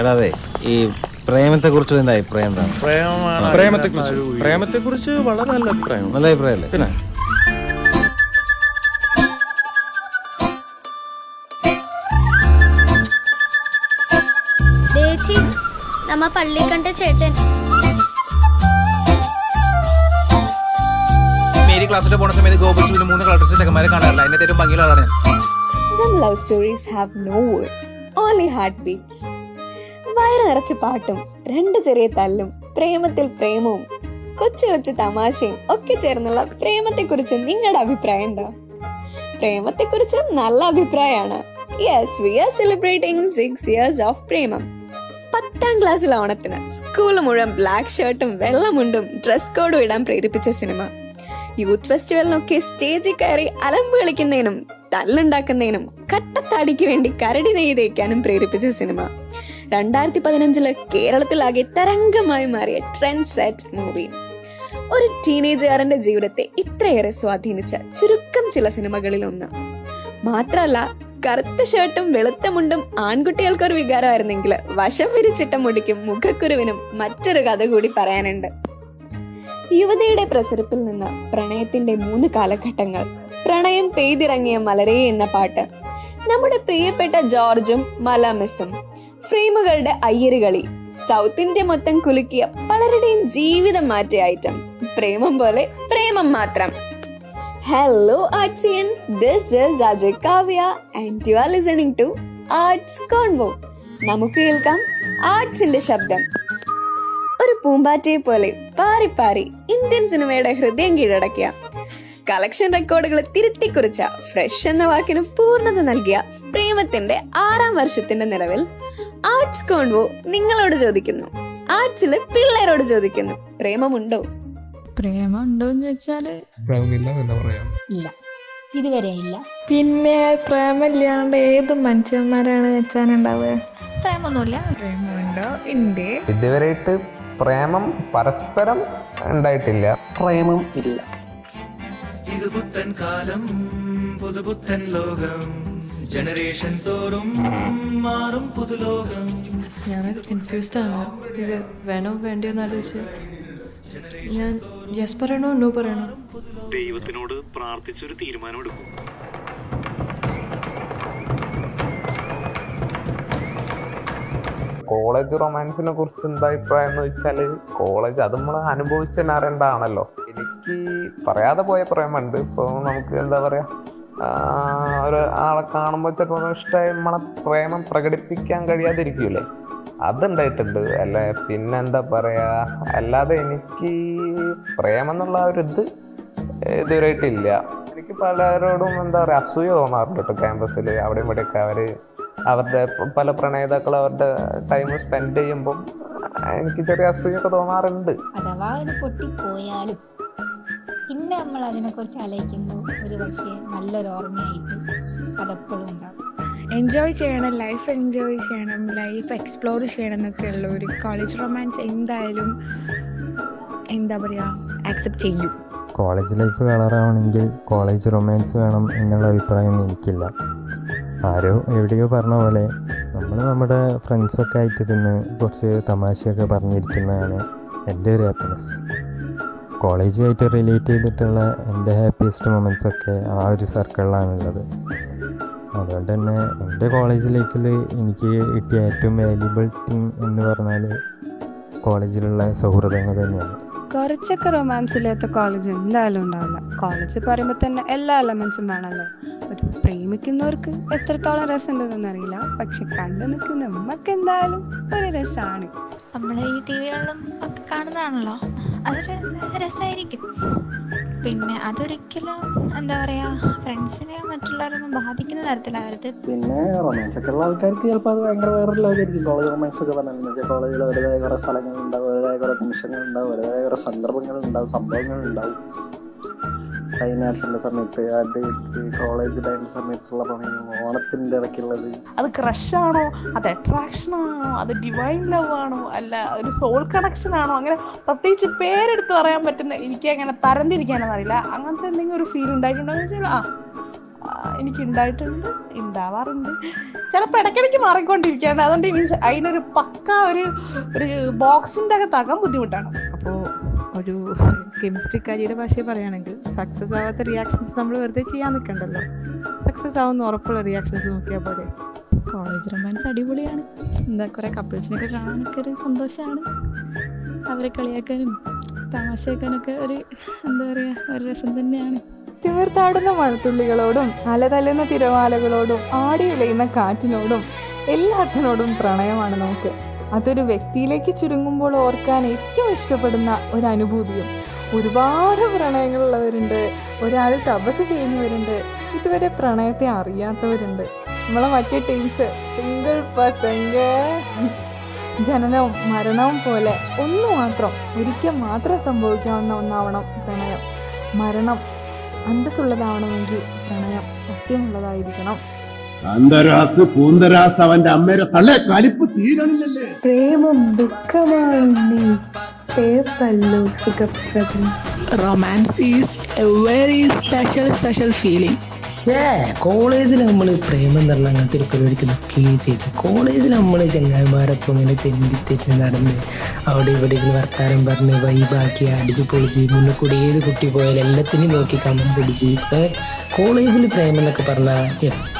എടാ അതെ ഈ പ്രേമത്തെ കുറിച്ച് എന്താ അഭിപ്രായം എന്താണ്? പ്രേമമാണ് പ്രേമത്തെ കുറിച്ച് പ്രേമത്തെ കുറിച്ച് വളരെ നല്ല അഭിപ്രായം. നല്ല അഭിപ്രായമല്ലേ പിന്നെ നമ്മ പള്ളി കണ്ട ചേട്ടൻ. മേരി ക്ലാസ്സിൽ പോണ സമയത്ത് ഗോപുസ്കൂലിൽ മൂന്ന് കളക്ടർസ് ചെക്കന്മാരെ കാണാറില്ല. അതിന്റെ ഏറ്റവും ഭംഗിയുള്ള ആളാണ് ഞാൻ Some love stories have no words, only heartbeats. വയറ് നിറച്ച് പാട്ടും രണ്ട് ചെറിയ തല്ലും പ്രേമത്തിൽ പ്രേമവും കൊച്ചു കൊച്ചു തമാശയും ഒക്കെ ചേർന്നുള്ള പ്രേമത്തെ കുറിച്ച് നിങ്ങളുടെ അഭിപ്രായം എന്താ? പ്രേമത്തെ കുറിച്ച് നല്ല അഭിപ്രായമാണ്. Yes we are celebrating six years of Premam. പത്താം ക്ലാസ്സിലെ ഓണത്തിന് സ്കൂൾ മുഴുവൻ ബ്ലാക്ക് ഷർട്ടും വെള്ളമുണ്ടും ഡ്രസ് കോഡും ഇടാൻ പ്രേരിപ്പിച്ച സിനിമ. യൂത്ത് ഫെസ്റ്റിവലിനൊക്കെ സ്റ്റേജിൽ കയറി അലമ്പ് കളിക്കുന്നതിനും തല്ലുണ്ടാക്കുന്നതിനും കട്ടത്താടിക്ക് വേണ്ടി കരടി നെയ്തേക്കാനും പ്രേരിപ്പിച്ച സിനിമ. രണ്ടായിരത്തി പതിനഞ്ചിൽ കേരളത്തിലാകെ തരംഗമായി മാറിയ ട്രെൻഡ് സെറ്റ് മൂവി ഒരു ടീനേജുകാരന്റെ ജീവിതത്തെ ഇത്രയേറെ സ്വാധീനിച്ച ചുരുക്കം ചില സിനിമകളിൽ ഒന്ന് മാത്രല്ല കറുത്ത ഷർട്ടും വെളുത്ത മുണ്ടും ആൺകുട്ടികൾക്കൊരു വികാരമായിരുന്നെങ്കിൽ വശം വിരിച്ചിട്ട മുടിക്കും മുഖക്കുരുവിനും മറ്റൊരു കഥ കൂടി പറയാനുണ്ട്. യുവതിയുടെ പ്രസരിപ്പിൽ നിന്ന് പ്രണയത്തിന്റെ മൂന്ന് കാലഘട്ടങ്ങൾ പ്രണയം പെയ്തിറങ്ങിയ മലരേ എന്ന പാട്ട് നമ്മുടെ പ്രിയപ്പെട്ട ജോർജും മലാമിസും ഫ്രെയിമുകളുടെ അയ്യരുകളി സൗത്ത് ഇന്ത്യ മൊത്തം കുലുക്കിയ പലരുടെയും ജീവിതം മാറ്റിയ ഐറ്റം പ്രേമം പോലെ പ്രേമം മാത്രം. Hello Artsians this is Ajay Kavya and you are listening to Arts Convo നമുക്ക് കേൾക്കാം ആർട്സിന്റെ ശബ്ദം. ഒരു പൂമ്പാറ്റയെ പോലെ പാറി പാറി ഇന്ത്യൻ സിനിമയുടെ ഹൃദയം കീഴടക്കിയ കളക്ഷൻ റെക്കോർഡുകൾ തിരുത്തിക്കുറിച്ച ഫ്രഷ് എന്ന വാക്കിന് പൂർണത നൽകിയ പ്രേമത്തിന്റെ ആറാം വർഷത്തിന്റെ നിലവിൽ ആർട്സ് കോൺവോ നിങ്ങളോട് ചോദിക്കുന്നു. ആർട്സിലെ പിള്ളേരോട് ചോദിക്കുന്നു. പ്രേമമുണ്ടോ? പ്രേമുണ്ടോ ഉണ്ടോന്ന് ചോദിച്ചാൽ പ്രേമമില്ല എന്ന് പറയാം. ഇല്ല. ഇതുവരെ ഇല്ല. പിന്നെ പ്രേമില്ലാണ്ട് ഏത് മനുഷ്യന്മാരാണ് വെച്ചാനുണ്ടാവുക? പ്രേമൊന്നുമില്ല. പ്രേമമുണ്ടോ? ഉണ്ട് ഇതുവരെയായിട്ട് പ്രേമം പരസ്പരം ഉണ്ടായിട്ടില്ല. പ്രേമം ഇല്ല. ഇത് പുത്തൻ കാലം പുതുപുത്തൻ ലോകം. ജനറേഷൻ തോറും മാറും പുതുലോകം. ഞാൻ കൺഫ്യൂസ്ഡ് ആണ്. ഇത് വേണോ വേണ്ടിയോന്ന് ആലോചിച്ച് ഞാൻ യെസ് പറയണോ നോ പറയണോ? ദൈവത്തിനോട് പ്രാർത്ഥിച്ചൊരു തീരുമാനം എടുക്കും കോളേജ് റൊമാൻസിനെ കുറിച്ച് എന്താ അഭിപ്രായം എന്ന് വെച്ചാൽ കോളേജ് അത് നമ്മൾ അനുഭവിച്ചെന്നെ അറിയേണ്ടതാണല്ലോ. എനിക്ക് പറയാതെ പോയ പ്രേമുണ്ട്. ഇപ്പൊ നമുക്ക് എന്താ പറയാ? ഒരു ആളെ കാണുമ്പോൾ ചിലപ്പോൾ ഇഷ്ടമായി നമ്മളെ പ്രേമം പ്രകടിപ്പിക്കാൻ കഴിയാതിരിക്കൂലേ അതുണ്ടായിട്ടുണ്ട്. അല്ലെ പിന്നെന്താ പറയാ? അല്ലാതെ എനിക്ക് പ്രേമം എന്നുള്ള ഒരു ഇത് ഇതുവരെയായിട്ടില്ല. എനിക്ക് പലരോടും എന്താ പറയാ അസൂയ തോന്നാറുണ്ട് കേട്ടോ ക്യാമ്പസിൽ അവിടെയും ഇവിടെയൊക്കെ അവർ അവരുടെ പല പ്രണയിതാക്കൾ അവരുടെ ടൈം സ്പെൻഡ് ചെയ്യുമ്പം എനിക്ക് ചെറിയ അസൂയൊക്കെ തോന്നാറുണ്ട്. അഥവാ പൊട്ടിപ്പോയാലും പിന്നെ നമ്മൾ അതിനെക്കുറിച്ച് ആലോചിക്കുമ്പോൾ ഒരു പക്ഷേ നല്ലൊരു ഓർമ്മയായിട്ട് അതെപ്പോഴും ഉണ്ടാവും. എൻജോയ് ചെയ്യണം ലൈഫ് എൻജോയ് ചെയ്യണം ലൈഫ് എക്സ്പ്ലോർ ചെയ്യണം എന്നൊക്കെ ഉള്ള ഒരു കോളേജ് റൊമാൻസ് എന്തായാലും എന്താ പറയുക ആക്സെപ്റ്റ് ചെയ്യും. കോളേജ് ലൈഫ് കളറാവണമെങ്കിൽ കോളേജ് റൊമാൻസ് വേണം എന്നുള്ള അഭിപ്രായം എനിക്കില്ല. ആരോ എവിടെയോ പറഞ്ഞ പോലെ നമ്മൾ നമ്മുടെ ഫ്രണ്ട്സൊക്കെ ആയിട്ടിരുന്ന് കുറച്ച് തമാശയൊക്കെ പറഞ്ഞിരിക്കുന്നതാണ് എന്റെ ഒരു ഹാപ്പിനെസ് കോളേജുമായിട്ട് റിലേറ്റ് ചെയ്തിട്ടുള്ള എന്റെ ഹാപ്പിയസ്റ്റ് മൊമെന്റ്സ് ഒക്കെ ആ ഒരു സർക്കിളിലാണുള്ളത് അതുകൊണ്ട് തന്നെ എന്റെ കോളേജ് ലൈഫിൽ എനിക്ക് കിട്ടിയ ഏറ്റവും വാല്യുബിൾ തിങ് എന്ന് പറഞ്ഞാൽ കോളേജിലുള്ള സൗഹൃദങ്ങൾ തന്നെയാണ്. കുറച്ചൊക്കെ റൊമാൻസ് ഇല്ലാത്ത കോളേജ് എന്തായാലും ഉണ്ടാവില്ല. കോളേജ് പറയുമ്പോൾ തന്നെ എല്ലാ എലമെൻസും വേണമല്ലോ ഒരു പ്രേമിക്കുന്നവർക്ക് എത്രത്തോളം രസമുണ്ടെന്നൊന്നും അറിയില്ല. പക്ഷെ കണ്ടു നിൽക്കുന്ന നമുക്ക് എന്തായാലും ഒരു രസമാണ് നമ്മൾ ഈ ടി വികളിലും ഒക്കെ കാണുന്നതാണല്ലോ. അതൊരു രസമായിരിക്കും. പിന്നെ അതൊരിക്കലും എന്താ പറയാ ഫ്രണ്ട്സിനെ മറ്റുള്ളവരൊന്നും ബാധിക്കുന്ന തരത്തിലാവരുത് പിന്നെ റൊമാൻസ് ഒക്കെ ഉള്ള ആൾക്കാർക്ക് ചിലപ്പോൾ അത് ഭയങ്കര വേറെ കോളേജ് റൊമാൻസ് ഒക്കെ വെച്ചാൽ കോളേജിൽ അവരുടേതായ കുറെ സ്ഥലങ്ങളുണ്ടാവും അവരുടേതായ കുറെ നിമിഷങ്ങൾ ഉണ്ടാവും അവരുടേതായ കുറെ സംഭവങ്ങൾ ഉണ്ടാവും ഫൈൻ ആർട്സിന്റെ സമയത്ത് അത് കോളേജ് ടൈം സമയത്തുള്ള പണിയും ഓണത്തിന്റെ ഇടയ്ക്കുള്ളത്. അത് ക്രഷാണോ അത് അട്രാക്ഷൻ ആണോ? അത് ഡിവൈൻ ലവ് ആണോ? അല്ല ഒരു സോൾ കണക്ഷൻ ആണോ? അങ്ങനെ പ്രത്യേകിച്ച് പേരെടുത്ത് പറയാൻ പറ്റുന്ന എനിക്ക് അങ്ങനെ തരംതിരിക്കാനൊന്നും അറിയില്ല. അങ്ങനത്തെ എന്തെങ്കിലും ഒരു ഫീൽ ഉണ്ടായിട്ടുണ്ടോ എന്ന് വെച്ചാൽ ആ എനിക്ക് ഉണ്ടായിട്ടുണ്ട് ഉണ്ടാവാറുണ്ട് ചിലപ്പോൾ ഇടയ്ക്കിടയ്ക്ക് മാറിക്കൊണ്ടിരിക്കുകയാണ് അതുകൊണ്ട് മീൻസ് അതിനൊരു പക്ക ഒരു ഒരു ബോക്സിന്റെ അകത്താക്കാൻ ബുദ്ധിമുട്ടാണ്. കെമിസ്ട്രിക്കാരിയുടെ ഭാഷയെ പറയുകയാണെങ്കിൽ സക്സസ് ആവാത്ത റിയാക്ഷൻസ് നമ്മൾ വെറുതെ ചെയ്യാൻ നിൽക്കണ്ടല്ലോ. സക്സസ് ആവുന്ന ഉറപ്പുള്ള റിയാക്ഷൻസ് നോക്കിയാൽ പോലെ കോളേജ് റൊമാൻസ് അടിപൊളിയാണ്. എന്താ കുറെ കപ്പിൾസിനൊക്കെ കാണാനൊക്കെ ഒരു സന്തോഷമാണ് അവരെ കളിയാക്കാനും തമാശയാക്കാനൊക്കെ ഒരു എന്താ പറയാ ഒരു രസം തന്നെയാണ്. തിമിർത്താടുന്ന മഴത്തുള്ളികളോടും അലതല്ലുന്ന തിരമാലകളോടും ആടി ഉലയുന്ന കാറ്റിനോടും എല്ലാത്തിനോടും പ്രണയമാണ് നമുക്ക്. അതൊരു വ്യക്തിയിലേക്ക് ചുരുങ്ങുമ്പോൾ ഓർക്കാൻ ഏറ്റവും ഇഷ്ടപ്പെടുന്ന ഒരു അനുഭൂതിയും ഒരുപാട് പ്രണയങ്ങളുള്ളവരുണ്ട്. ഒരാൾ തപസ് ചെയ്യുന്നവരുണ്ട്. ഇതുവരെ പ്രണയത്തെ അറിയാത്തവരുണ്ട്. നമ്മളെ മറ്റേ ടീംസ് സിംഗിൾ പേഴ്സൺഗ് ജനനവും മരണവും പോലെ ഒന്ന് മാത്രം ഒരിക്കൽ മാത്രം സംഭവിക്കാവുന്ന ഒന്നാവണം പ്രണയം. മരണം അന്തസ്സുള്ളതാവണമെങ്കിൽ പ്രണയം സത്യമുള്ളതായിരിക്കണം. അന്തരാസ് പൂന്തരാസ് അവന്റെ അമ്മയുടെ തള്ളെ കലിപ്പ് തീരണില്ലല്ലേ? പ്രേമം ദുഃഖമാണ് സുഖപ്രദം romance is a very special special feeling കോളേജിൽ നമ്മൾ പ്രേമം തരണം അങ്ങനത്തെ ഒരു പരിപാടിക്ക് നിൽക്കുകയും ചെയ്തു. കോളേജിൽ നമ്മൾ ചങ്ങായിമാരൊപ്പം ഇങ്ങനെ തെണ്ടി തെറ്റി നടന്ന് അവിടെ ഇവിടെ ഇരുന്ന് വർത്താനം പറഞ്ഞ് വൈബാക്കി അടിച്ച് പൊളിച്ച് മുന്നിൽ കൂടി ഏത് കുട്ടി പോയാലും എല്ലാത്തിനെയും നോക്കി കമ്മൻ പിടിച്ച്. കോളേജിൽ പ്രേമം എന്നൊക്കെ പറഞ്ഞാൽ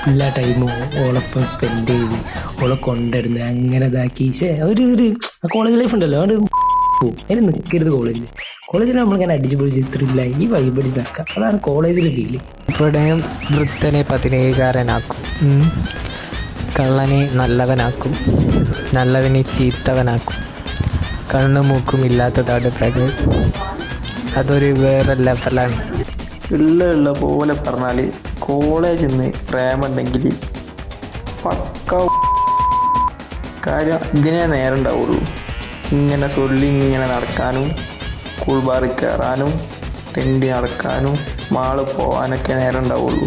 എല്ലാ ടൈമും ഓളൊപ്പം സ്പെൻഡ് ചെയ്ത് ഓളെ കൊണ്ടിരുന്ന് അങ്ങനെ ഇതാക്കി. ഒരു ഒരു കോളേജ് ലൈഫ് ഉണ്ടല്ലോ അതുകൊണ്ട് പോവും അതിന് നിൽക്കരുത് കോളേജിൽ കോളേജിൽ നമ്മളിങ്ങനെ അടിച്ചു പൊളിച്ച് ത്രില്ലായി ഈ വൈബ് അടിച്ച് നിൽക്കാം അതാണ് കോളേജിലെ ഫീൽ ഇവിടെയും വൃത്തനെ പതിനേകാരനാക്കും. ഉം. കള്ളനെ നല്ലവനാക്കും. നല്ലവനെ ചീത്തവനാക്കും. കണ്ണും മൂക്കും ഇല്ലാത്തതാണ് പ്രകൾ അതൊരു വേറെ ലെവലാണ് ഉള്ള ഉള്ള പോലെ പറഞ്ഞാൽ കോളേജിൽ നിന്ന് പ്രേമുണ്ടെങ്കിൽ പക്ക കാര്യം ഇതിനെ നേരം ഉണ്ടാവുള്ളൂ. ഇങ്ങനെ ചൊല്ലി ഇങ്ങനെ നടക്കാനും കൂൾ ബാറിൽ കയറാനും തെണ്ടി നടക്കാനും മാൾ പോകാനൊക്കെ നേരം ഉണ്ടാവുള്ളൂ.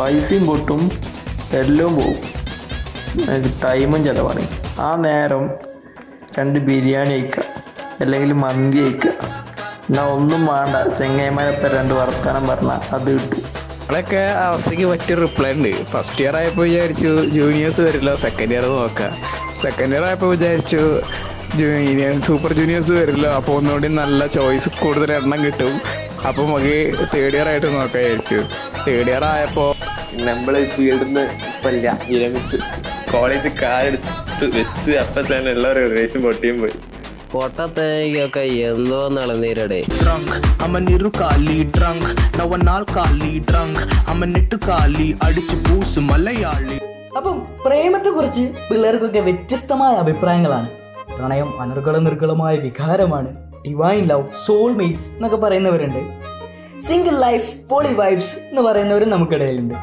പൈസയും പൊട്ടും എല്ലാം പോവും. ടൈമും ചിലവാണ്. ആ നേരം രണ്ട് ബിരിയാണി കഴിക്കുക അല്ലെങ്കിൽ മന്തി കഴിക്കുക എന്നാൽ ഒന്നും വേണ്ട. ചെങ്ങൈമാരത്തെ രണ്ട് വർത്തമാനം പറഞ്ഞാൽ അത് കിട്ടും. അവിടെയൊക്കെ അവസ്ഥയ്ക്ക് പറ്റിയ റിപ്ലൈ ഉണ്ട്. ഫസ്റ്റ് ഇയർ ആയപ്പോൾ വിചാരിച്ചു ജൂനിയേഴ്സ് വരില്ല. സെക്കൻഡ് ഇയർ നോക്കാം. സെക്കൻഡ് ഇയർ ആയപ്പോൾ വിചാരിച്ചു സൂപ്പർ ജൂനിയേഴ്സ് വരില്ല. അപ്പോൾ ഒന്നുകൂടി നല്ല ചോയ്സ് കൂടുതൽ എണ്ണം കിട്ടും. അപ്പോൾ നമുക്ക് തേർഡ് ഇയർ ആയിട്ട് നോക്കാൻ വിചാരിച്ചു. തേർഡ് ഇയർ ആയപ്പോൾ നമ്മൾ ഫീൽഡിൽ നിന്ന് ഇപ്പല്ല വിരമിച്ച്. കോളേജ് കാലെടുത്ത് വെച്ച് അപ്പൊ തന്നെ എല്ലാവരും ഒരു റിലേഷൻ പൊട്ടിയും പോയി. പൊട്ടത്തേക്കൊക്കെ എന്തോ കുറിച്ച് drunk. I'm a niru kali drunk. Now drunk അടിച്ചു പൂസ് മലയാളി. അപ്പം പ്രേമത്തെക്കുറിച്ച് പിള്ളേർക്കൊക്കെ വ്യത്യസ്തമായ അഭിപ്രായങ്ങളാണ്. പ്രണയം അനർഗള നിർഗളമായ വികാരമാണ് ഡിവൈൻ ലവ് സോൾമേറ്റ്സ് എന്നൊക്കെ പറയുന്നവരുണ്ട്. സിംഗിൾ ലൈഫ് പോളി വൈബ്സ് എന്ന് പറയുന്നവരും നമുക്കിടയിലുണ്ട്.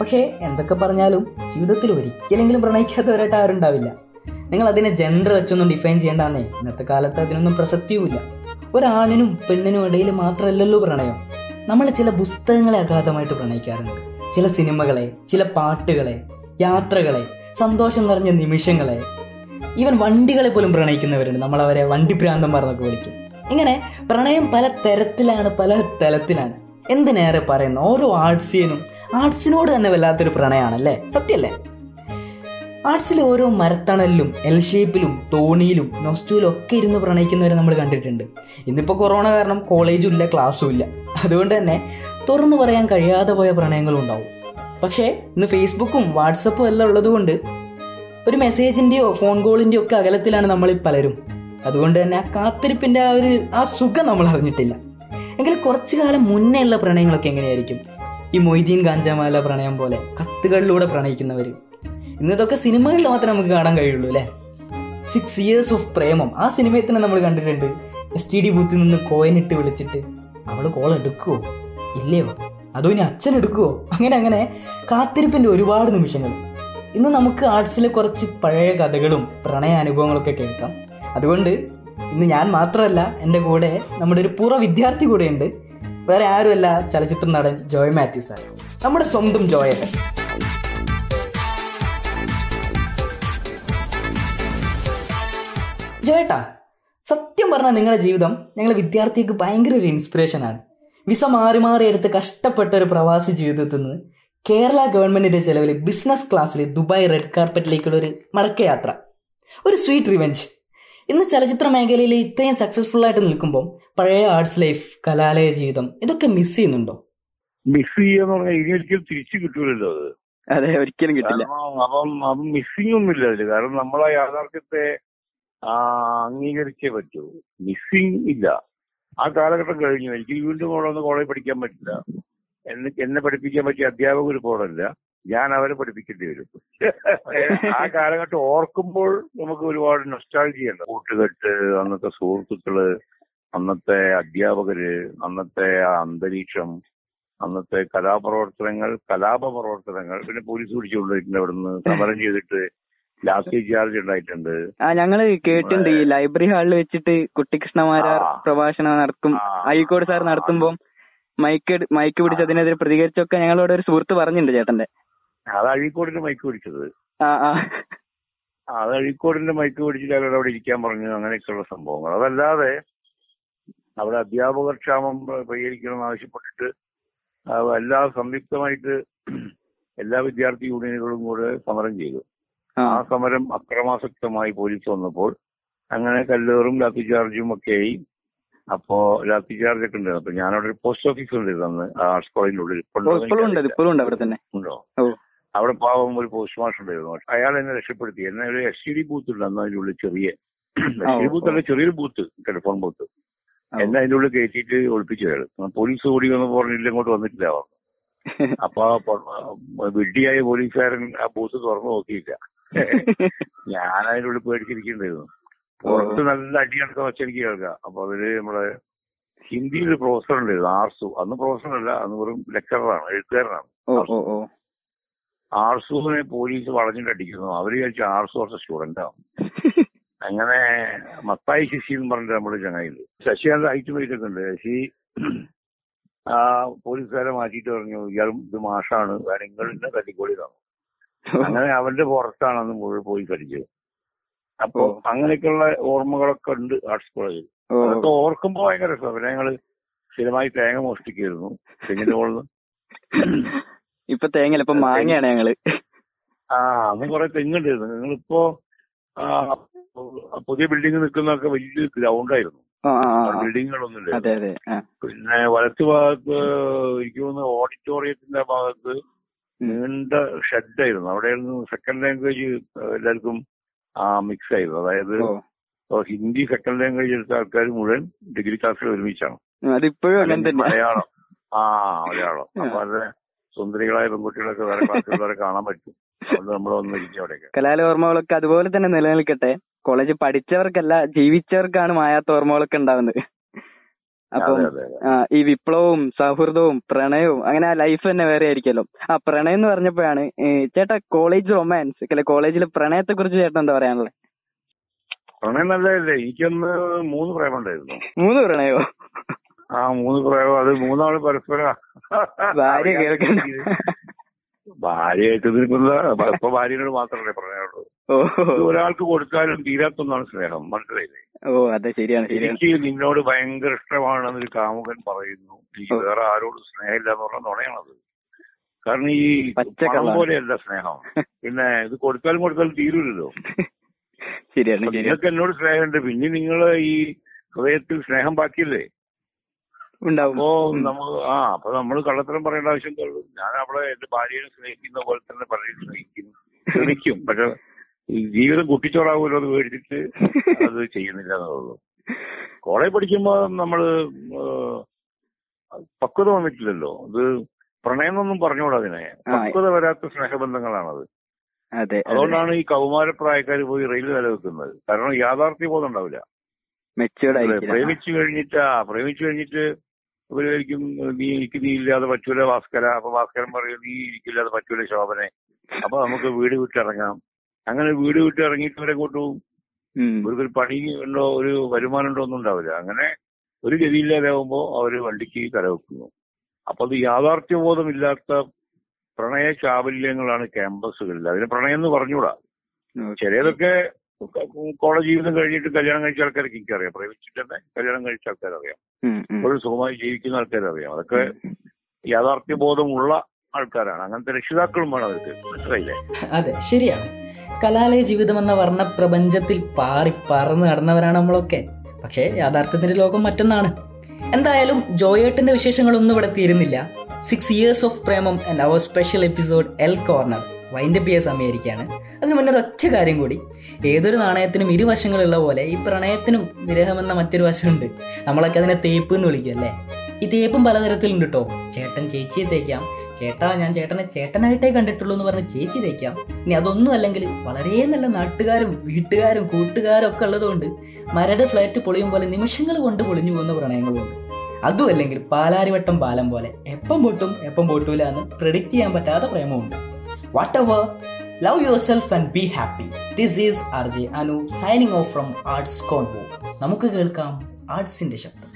പക്ഷേ എന്തൊക്കെ പറഞ്ഞാലും ജീവിതത്തിൽ ഒരിക്കലെങ്കിലും പ്രണയിക്കാത്തവരായിട്ട് ആരുണ്ടാവില്ല നിങ്ങൾ അതിനെ ജെൻഡർ വെച്ചൊന്നും ഡിഫൈൻ ചെയ്യേണ്ടെന്നേ. ഇന്നത്തെ കാലത്ത് അതിനൊന്നും പ്രസക്തിയുമില്ല. ഒരാണിനും പെണ്ണിനും ഇടയിൽ മാത്രമല്ലല്ലോ പ്രണയം. നമ്മൾ ചില പുസ്തകങ്ങളെ അഗാധമായിട്ട് പ്രണയിക്കാറുണ്ട്. ചില സിനിമകളെ ചില പാട്ടുകളെ യാത്രകളെ സന്തോഷം നിറഞ്ഞ നിമിഷങ്ങളെ ഈവൻ വണ്ടികളെ പോലും പ്രണയിക്കുന്നവരുണ്ട്. നമ്മളവരെ വണ്ടി ഭ്രാന്തന്മാർ എന്നൊക്കെ വിളിക്കും. ഇങ്ങനെ പ്രണയം പല തരത്തിലാണ് പല തലത്തിലാണ്. എന്തിനേറെ പറയുന്നു? ഓരോ ആർട്സിനും ആർട്സിനോട് തന്നെ വല്ലാത്തൊരു പ്രണയമാണല്ലേ? സത്യമല്ലേ ആർട്സിലെ ഓരോ മരത്തണലിലും എൽ ഷേപ്പിലും തോണിയിലും നോസ്റ്റൂലും ഒക്കെ ഇരുന്ന് പ്രണയിക്കുന്നവരെ നമ്മൾ കണ്ടിട്ടുണ്ട്. ഇന്നിപ്പോൾ കൊറോണ കാരണം കോളേജും ഇല്ല ക്ലാസ്സും ഇല്ല. അതുകൊണ്ട് തന്നെ തുറന്നു പറയാൻ കഴിയാതെ പോയ പ്രണയങ്ങളും ഉണ്ടാവും പക്ഷേ ഇന്ന് ഫേസ്ബുക്കും വാട്സപ്പും എല്ലാം ഉള്ളതുകൊണ്ട് ഒരു മെസ്സേജിന്റെയോ ഫോൺ കോളിന്റെയോ ഒക്കെ അകലത്തിലാണ് നമ്മൾ പലരും. അതുകൊണ്ട് തന്നെ ആ കാത്തിരിപ്പിന്റെ ആ ഒരു ആ സുഖം നമ്മൾ അറിഞ്ഞിട്ടില്ല. എങ്കിൽ കുറച്ചു കാലം മുന്നേ ഉള്ള പ്രണയങ്ങളൊക്കെ എങ്ങനെയായിരിക്കും? ഈ മൊയ്തീൻ ഗാഞ്ചാമാല പ്രണയം പോലെ കത്തുകളിലൂടെ പ്രണയിക്കുന്നവർ ഇന്നതൊക്കെ സിനിമകളിൽ മാത്രമേ നമുക്ക് കാണാൻ കഴിയുള്ളൂ അല്ലേ? സിക്സ് ഇയേഴ്സ് ഓഫ് പ്രേമം ആ സിനിമയിൽ തന്നെ നമ്മൾ കണ്ടിട്ടുണ്ട്. എസ് ടി ഡി ബൂത്തിൽ നിന്ന് കോയിനിട്ട് വിളിച്ചിട്ട് അവൾ കോൾ എടുക്കുവോ? ഇല്ലയോ? അതോ ഇനി അച്ഛൻ എടുക്കുവോ? അങ്ങനെ അങ്ങനെ കാത്തിരിപ്പിന്റെ ഒരുപാട് നിമിഷങ്ങൾ. ഇന്ന് നമുക്ക് ആർട്സിലെ കുറച്ച് പഴയ കഥകളും പ്രണയ അനുഭവങ്ങളൊക്കെ കേൾക്കാം. അതുകൊണ്ട് ഇന്ന് ഞാൻ മാത്രമല്ല എന്റെ കൂടെ നമ്മുടെ ഒരു പൂർവ വിദ്യാർത്ഥി കൂടെയുണ്ട്. വേറെ ആരുമല്ല ചലച്ചിത്ര നടൻ ജോയ് മാത്യു സാർ. നമ്മുടെ സ്വന്തം ജോയല്ലേ ജോയേട്ടാ സത്യം പറഞ്ഞാൽ നിങ്ങളുടെ ജീവിതം ഞങ്ങളെ വിദ്യാർത്ഥിക്ക് ഭയങ്കര ഒരു ഇൻസ്പിറേഷനാണ് വിസ മാറി മാറി എടുത്ത് കഷ്ടപ്പെട്ട ഒരു പ്രവാസി ജീവിതത്തിൽ നിന്ന് കേരള ഗവൺമെന്റിന്റെ ചെലവിൽ ബിസിനസ് ക്ലാസ്സിൽ ദുബായ് റെഡ് കാർപ്പറ്റിലേക്കുള്ള ഒരു മടക്കയാത്ര. ഒരു സ്വീറ്റ് റിവെഞ്ച്. ഇന്ന് ചലച്ചിത്ര മേഖലയിൽ ഇത്രയും സക്സസ്ഫുൾ ആയിട്ട് നിൽക്കുമ്പോൾ പഴയ ആർട്സ് ലൈഫ് കലാലയ ജീവിതം ഇതൊക്കെ മിസ് ചെയ്യുന്നുണ്ടോ? മിസ് ചെയ്യാന്ന് പറഞ്ഞാൽ ഇനി ഒരിക്കലും തിരിച്ചു കിട്ടൂലല്ലോ അത്. അതെ ഒരിക്കലും കിട്ടില്ല. അപ്പം അത് മിസ്സിംഗ് ഒന്നുമില്ല അതിൽ. കാരണം നമ്മളെ യാഥാർത്ഥ്യത്തെ ആ, അംഗീകരിച്ചേ പറ്റൂ. മിസ്സിംഗ് ഇല്ല. ആ കാലഘട്ടം കഴിഞ്ഞു. എനിക്ക് വീണ്ടും അവിടെ ഒന്ന് കോളേജ് പഠിക്കാൻ പറ്റില്ല. എന്നെ എന്നെ പഠിപ്പിക്കാൻ പറ്റിയ അധ്യാപകർ പോലല്ല ഞാൻ അവരെ പഠിപ്പിക്കേണ്ടി വരും. ആ കാലഘട്ടം ഓർക്കുമ്പോൾ നമുക്ക് ഒരുപാട് നൊസ്റ്റാൾജിയ ഉണ്ട്. കൂട്ടുകെട്ട് അന്നത്തെ സുഹൃത്തുക്കൾ അന്നത്തെ അധ്യാപകര് അന്നത്തെ ആ അന്തരീക്ഷം അന്നത്തെ കലാപ്രവർത്തനങ്ങൾ കലാപ പ്രവർത്തനങ്ങൾ പിന്നെ പോലീസ് പിടിച്ചുകൊണ്ടിട്ടുണ്ട് അവിടുന്ന് സമരം ചെയ്തിട്ട് ലാസ്റ്റ് ചാർജ് ഉണ്ടായിട്ടുണ്ട്. ആ ഞങ്ങൾ കേട്ടിട്ടുണ്ട് ഈ ലൈബ്രറി ഹാളിൽ വെച്ചിട്ട് കുട്ടിക്കൃഷ്ണമാരാർ പ്രഭാഷണം നടത്തും. അഴീക്കോട് സാർ നടത്തുമ്പോ മൈക്ക് മൈക്ക് പിടിച്ച് അതിനെതിരെ പ്രതികരിച്ചൊക്കെ ഞങ്ങളോട് ഒരു സുഹൃത്ത് പറഞ്ഞിട്ടുണ്ട് ചേട്ടന്റെ അത് അഴീക്കോടിന്റെ മൈക്ക് പിടിച്ചത്. അത് അഴീക്കോടിന്റെ മൈക്ക് പിടിച്ചിട്ട് അവരോട് അവിടെ ഇരിക്കാൻ പറഞ്ഞു അങ്ങനെയൊക്കെയുള്ള സംഭവങ്ങൾ. അതല്ലാതെ അവിടെ അധ്യാപക ക്ഷാമം പരിഹരിക്കണം ആവശ്യപ്പെട്ടിട്ട് എല്ലാ സംയുക്തമായിട്ട് എല്ലാ വിദ്യാർത്ഥി യൂണിയനുകളും കൂടെ സമരം ചെയ്തു. ആ. സമരം അക്രമാസക്തമായി പോലീസ് വന്നപ്പോൾ അങ്ങനെ കല്ലേറും ലാത്തിചാർജും ഒക്കെയായി ഒക്കെ ആയി അപ്പോ രാത്രി ചാർജ് ഒക്കെ ഉണ്ടായിരുന്നു അപ്പൊ ഞാനവിടെ ഒരു പോസ്റ്റ് ഓഫീസ് ഉണ്ടായിരുന്നു അന്ന് ആർട്സ് കോളേജിനുള്ളിൽ ഉള്ളിൽ. ഇപ്പോഴും ഉണ്ട് അവിടെ തന്നെ. ഉണ്ടോ? അവിടെ പാവം ഒരു പോസ്റ്റ് മാസ്റ്റർ ഉണ്ടായിരുന്നു അയാൾ എന്നെ രക്ഷപ്പെടുത്തി. എന്നെ ഒരു എസ് ടി ഡി ബൂത്ത് ഉണ്ട് അന്ന് അതിന്റെ ഉള്ളിൽ ചെറിയ എസ് ടി ഡി ബൂത്ത് അല്ല ചെറിയൊരു ബൂത്ത് ടെലിഫോൺ ബൂത്ത്. എന്നെ അതിന്റെ ഉള്ളിൽ കയറ്റിയിട്ട് ഒളിപ്പിച്ചു അയാൾ. പോലീസ് ഓടി വന്ന് പറഞ്ഞില്ല ഇങ്ങോട്ട് വന്നിട്ടില്ല അവർ. അപ്പൊ വിഡ്ഢിയായ പോലീസുകാരൻ ആ ബൂത്ത് തുറന്നു നോക്കിയില്ല. ഞാൻ അതിനുള്ളിൽ പേടിച്ചിരിക്കണ്ടായിരുന്നു പുറത്ത് നല്ല അടി നടക്കുന്ന വെച്ച് എനിക്ക് കേൾക്കാം. അപ്പൊ അവർ നമ്മളെ ഹിന്ദിയിൽ പ്രൊഫസർ ഉണ്ടായിരുന്നു ആർസു. അന്ന് പ്രൊഫസർ അല്ല അന്ന് വെറും ലെക്ചറാണ് എഴുത്തുകാരനാണ്. ആർസുവിനെ പോലീസ് വളഞ്ഞിട്ട് അടിക്കുന്നു അവർ വിചാരിച്ചു ആർസു കുറച്ച് സ്റ്റുഡന്റ് ആവും. അങ്ങനെ മത്തായി ശശി എന്ന് പറഞ്ഞിട്ട് നമ്മുടെ ചങ്ങായിണ്ട് ശശികാന്ത് ഹൈറ്റ് വെയിറ്റ് ഒക്കെ ഉണ്ട്. ശശി ആ പോലീസുകാരെ മാറ്റിയിട്ട് പറഞ്ഞു ഇയാളും ഇത് മാഷാണ്. നിങ്ങൾ ഇന്നെ അങ്ങനെ അവന്റെ പുറത്താണ് അന്ന് മുഴുവൻ പോയി കടിച്ചത്. അപ്പൊ അങ്ങനെയൊക്കെയുള്ള ഓർമ്മകളൊക്കെ ഉണ്ട് ആർട്സ് കോളേജിൽ. അതൊക്കെ ഓർക്കുമ്പോ ഭയങ്കര രസമാണ് പിന്നെ ഞങ്ങൾ സ്ഥിരമായി തേങ്ങ മോഷ്ടിക്കായിരുന്നു തെങ്ങിന്റെ മുകളിൽ ഇപ്പൊ തേങ്ങ ഇപ്പൊ മാങ്ങയാണ് ഞങ്ങൾ. ആ അന്ന് കുറെ തെങ്ങുണ്ടായിരുന്നു. ഞങ്ങളിപ്പോ പുതിയ ബിൽഡിംഗ് നിൽക്കുന്നൊക്കെ വലിയ ഗ്രൗണ്ട് ആയിരുന്നു. ആ ആ ആ, ആ. ബിൽഡിങ്ങുകളൊന്നും ഇല്ല അതെ അതെ പിന്നെ വലത്ത് ഭാഗത്ത് എനിക്ക് തോന്നുന്നു ഓഡിറ്റോറിയത്തിന്റെ ഭാഗത്ത് നീണ്ട ഷെഡായിരുന്നു അവിടെയായിരുന്നു സെക്കൻഡ് ലാംഗ്വേജ് എല്ലാവർക്കും മിക്സ് ആയത് അതായത് ഹിന്ദി സെക്കൻഡ് ലാംഗ്വേജ് എടുത്ത ആൾക്കാർ മുഴുവൻ ഡിഗ്രി ക്ലാസ്സിൽ ഒരുമിച്ചാണ്. മലയാളം. ആ മലയാളം. അപ്പൊ അത് സുന്ദരികളായ പെൺകുട്ടികളൊക്കെ വേറെ ക്ലാസ്സിൽ വരെ കാണാൻ പറ്റും. അതുകൊണ്ട് നമ്മൾ വന്നിരിക്കും അവിടെയൊക്കെ. അതുപോലെ തന്നെ നിലനിൽക്കട്ടെ. കോളേജ് പഠിച്ചവർക്കല്ല ജീവിച്ചവർക്കാണ് മായാത്ത ഓർമ്മകളൊക്കെ ഉണ്ടാവുന്നത്. അപ്പം അതെ, അതെ, അതെ. ആ, ഈ വിപ്ലവവും സൗഹൃദവും പ്രണയവും അങ്ങനെ ആ ലൈഫ് തന്നെ വേറെ ആയിരിക്കുമല്ലോ. ആ പ്രണയം എന്ന് പറഞ്ഞപ്പോഴാണ് ചേട്ടാ കോളേജ് റൊമാൻസ് അല്ലെ കോളേജിൽ പ്രണയത്തെ കുറിച്ച് ചേട്ടൻ എന്താ പറയാനുള്ളത് പ്രണയം നല്ലതല്ലേ എനിക്കൊന്ന് മൂന്ന് പ്രണയമുണ്ടായിരുന്നു. മൂന്ന് പ്രണയോ ആ മൂന്ന് പ്രേമം അത് മൂന്നാൾ പരസ്പരം ഭാര്യ കേൾക്കണ്ട ഭാര്യയായിട്ട് ഇതിനിപ്പോ ഇപ്പൊ ഭാര്യനോട് മാത്രമല്ലേ പ്രണയമുള്ളൂ. ഇത് ഒരാൾക്ക് കൊടുക്കാനും തീരാത്തൊന്നാണ് സ്നേഹം മനസ്സിലായില്ലേ? ഓ അതെ ശരിയാണ് ശരിയാണ്. എനിക്ക് നിന്നോട് ഭയങ്കര ഇഷ്ടമാണെന്ന് ഒരു കാമുകൻ പറയുന്നു. എനിക്ക് വേറെ ആരോടും സ്നേഹമില്ല എന്ന് പറഞ്ഞ നുണയാണത്. കാരണം ഈ പണം. പോലെയല്ല സ്നേഹം. പിന്നെ ഇത് കൊടുത്താലും കൊടുത്താലും ശരിയാണ് നിങ്ങൾക്ക് എന്നോട് സ്നേഹമുണ്ട്. പിന്നെ നിങ്ങൾ ഈ ഹൃദയത്തിൽ സ്നേഹം ബാക്കിയല്ലേ? ഉണ്ടാവും. അപ്പോ നമ്മൾ ആ അപ്പൊ നമ്മൾ കള്ളത്തരം പറയേണ്ട ആവശ്യം ഞാൻ അവിടെ എന്റെ ഭാര്യയെ സ്നേഹിക്കുന്ന പോലെ തന്നെ പലരെയും സ്നേഹിക്കും ശ്രമിക്കും പക്ഷെ ജീവിതം കുട്ടിച്ചോറാവുമല്ലോ എന്ന് പേടിച്ചിട്ട് അത് ചെയ്യുന്നില്ല എന്നുള്ളൂ. കോളേജ് പഠിക്കുമ്പോ നമ്മൾ ഏഹ്, പക്വത വന്നിട്ടില്ലല്ലോ. ഇത് പ്രണയം എന്നൊന്നും പറഞ്ഞുകൂടാ അതിനെ. പക്വത വരാത്ത സ്നേഹബന്ധങ്ങളാണത്. അതെ അതെ. അതുകൊണ്ടാണ് ഈ കൗമാരപ്രായക്കാർ പോയി റെയിൽ നിലനിൽക്കുന്നത്. കാരണം യാഥാർത്ഥ്യ ബോധം ഉണ്ടാവില്ല. പ്രേമിച്ചു കഴിഞ്ഞിട്ട് പ്രേമിച്ചു കഴിഞ്ഞിട്ട് ഇവരായിരിക്കും നീ എനിക്ക് നീ ഇല്ലാതെ പറ്റൂല ഭാസ്കര. അപ്പൊ ഭാസ്കരൻ പറയും നീ എനിക്കില്ലാതെ പറ്റൂല ശോഭനെ. അപ്പൊ നമുക്ക് വീട് വിട്ടിറങ്ങാം. അങ്ങനെ വീട് വിട്ട് ഇറങ്ങിയിട്ട് വരെ ഇവരെങ്ങോട്ട് പോകും. ഇവർക്കൊരു പണി ഉണ്ടോ ഒരു വരുമാനം ഉണ്ടോ ഒന്നും ഉണ്ടാവില്ല. അങ്ങനെ ഒരു ഗതിയില്ലാതാവുമ്പോ അവർ വണ്ടിക്ക് കരവെക്കുന്നു അപ്പൊ അത് യാഥാർത്ഥ്യബോധമില്ലാത്ത പ്രണയ ചാബല്യങ്ങളാണ് ക്യാമ്പസുകളിൽ. അതിന് പ്രണയം എന്ന് പറഞ്ഞുകൂടാ. ചിലതൊക്കെ കോളേജ് ജീവിതം കഴിഞ്ഞിട്ട് കല്യാണം കഴിച്ച ആൾക്കാർക്ക് എനിക്കറിയാം. പ്രേമിച്ചിട്ട് തന്നെ കല്യാണം കഴിച്ച ആൾക്കാരറിയാം. ഒരു സുഖമായി ജീവിക്കുന്ന ആൾക്കാരറിയാം. അതൊക്കെ യാഥാർത്ഥ്യബോധമുള്ള ആൾക്കാരാണ്. അങ്ങനത്തെ രക്ഷിതാക്കളും വേണം അവർക്ക്. മനസ്സിലായില്ലേ? അതെ ശരിയാണ്. കലാലയ ജീവിതം എന്ന വർണ പ്രപഞ്ചത്തിൽ പാറി പറന്ന് നടന്നവരാണ് നമ്മളൊക്കെ. പക്ഷേ യാഥാർത്ഥ്യത്തിന്റെ ലോകം മറ്റൊന്നാണ്. എന്തായാലും ജോയേട്ടന്റെ വിശേഷങ്ങളൊന്നും ഇവിടെ തീരുന്നില്ല. Six years of Premam and our special episode L corner wind P S സമയമായിരിക്കുകയാണ്. അതിന് മുന്നേ ഒറ്റ കാര്യം കൂടി. ഏതൊരു നാണയത്തിനും ഇരുവശങ്ങളുള്ള പോലെ ഈ പ്രണയത്തിനും വിരഹമെന്ന മറ്റൊരു വശമുണ്ട്. നമ്മളൊക്കെ അതിനെ തേപ്പ് എന്ന് വിളിക്കും അല്ലേ? ഈ തേപ്പും പലതരത്തിലുണ്ട് കേട്ടോ ചേട്ടൻ ചേച്ചിയെ തേക്കാം ചേട്ടാ ഞാൻ ചേട്ടനെ ചേട്ടനായിട്ടേ കണ്ടിട്ടുള്ളൂ എന്ന് പറഞ്ഞ് ചേച്ചി തേക്കാം. ഇനി അതൊന്നും അല്ലെങ്കിൽ വളരെ നല്ല നാട്ടുകാരും വീട്ടുകാരും കൂട്ടുകാരും ഒക്കെ ഉള്ളതുകൊണ്ട് മരട് ഫ്ലാറ്റ് പൊളിയും പോലെ നിമിഷങ്ങൾ കൊണ്ട് പൊളിഞ്ഞു പോകുന്ന പ്രണയങ്ങളുണ്ട് അതും അല്ലെങ്കിൽ പാലാരിവട്ടം പാലം പോലെ എപ്പം പൊട്ടും എപ്പം പൊട്ടൂല എന്ന് പ്രെഡിക്റ്റ് ചെയ്യാൻ പറ്റാത്ത പ്രേമമുണ്ട്. Whatever love your self and be happy this is R J Anu signing off from Arts Convo നമുക്ക് കേൾക്കാം ആർട്സിന്റെ ശബ്ദം.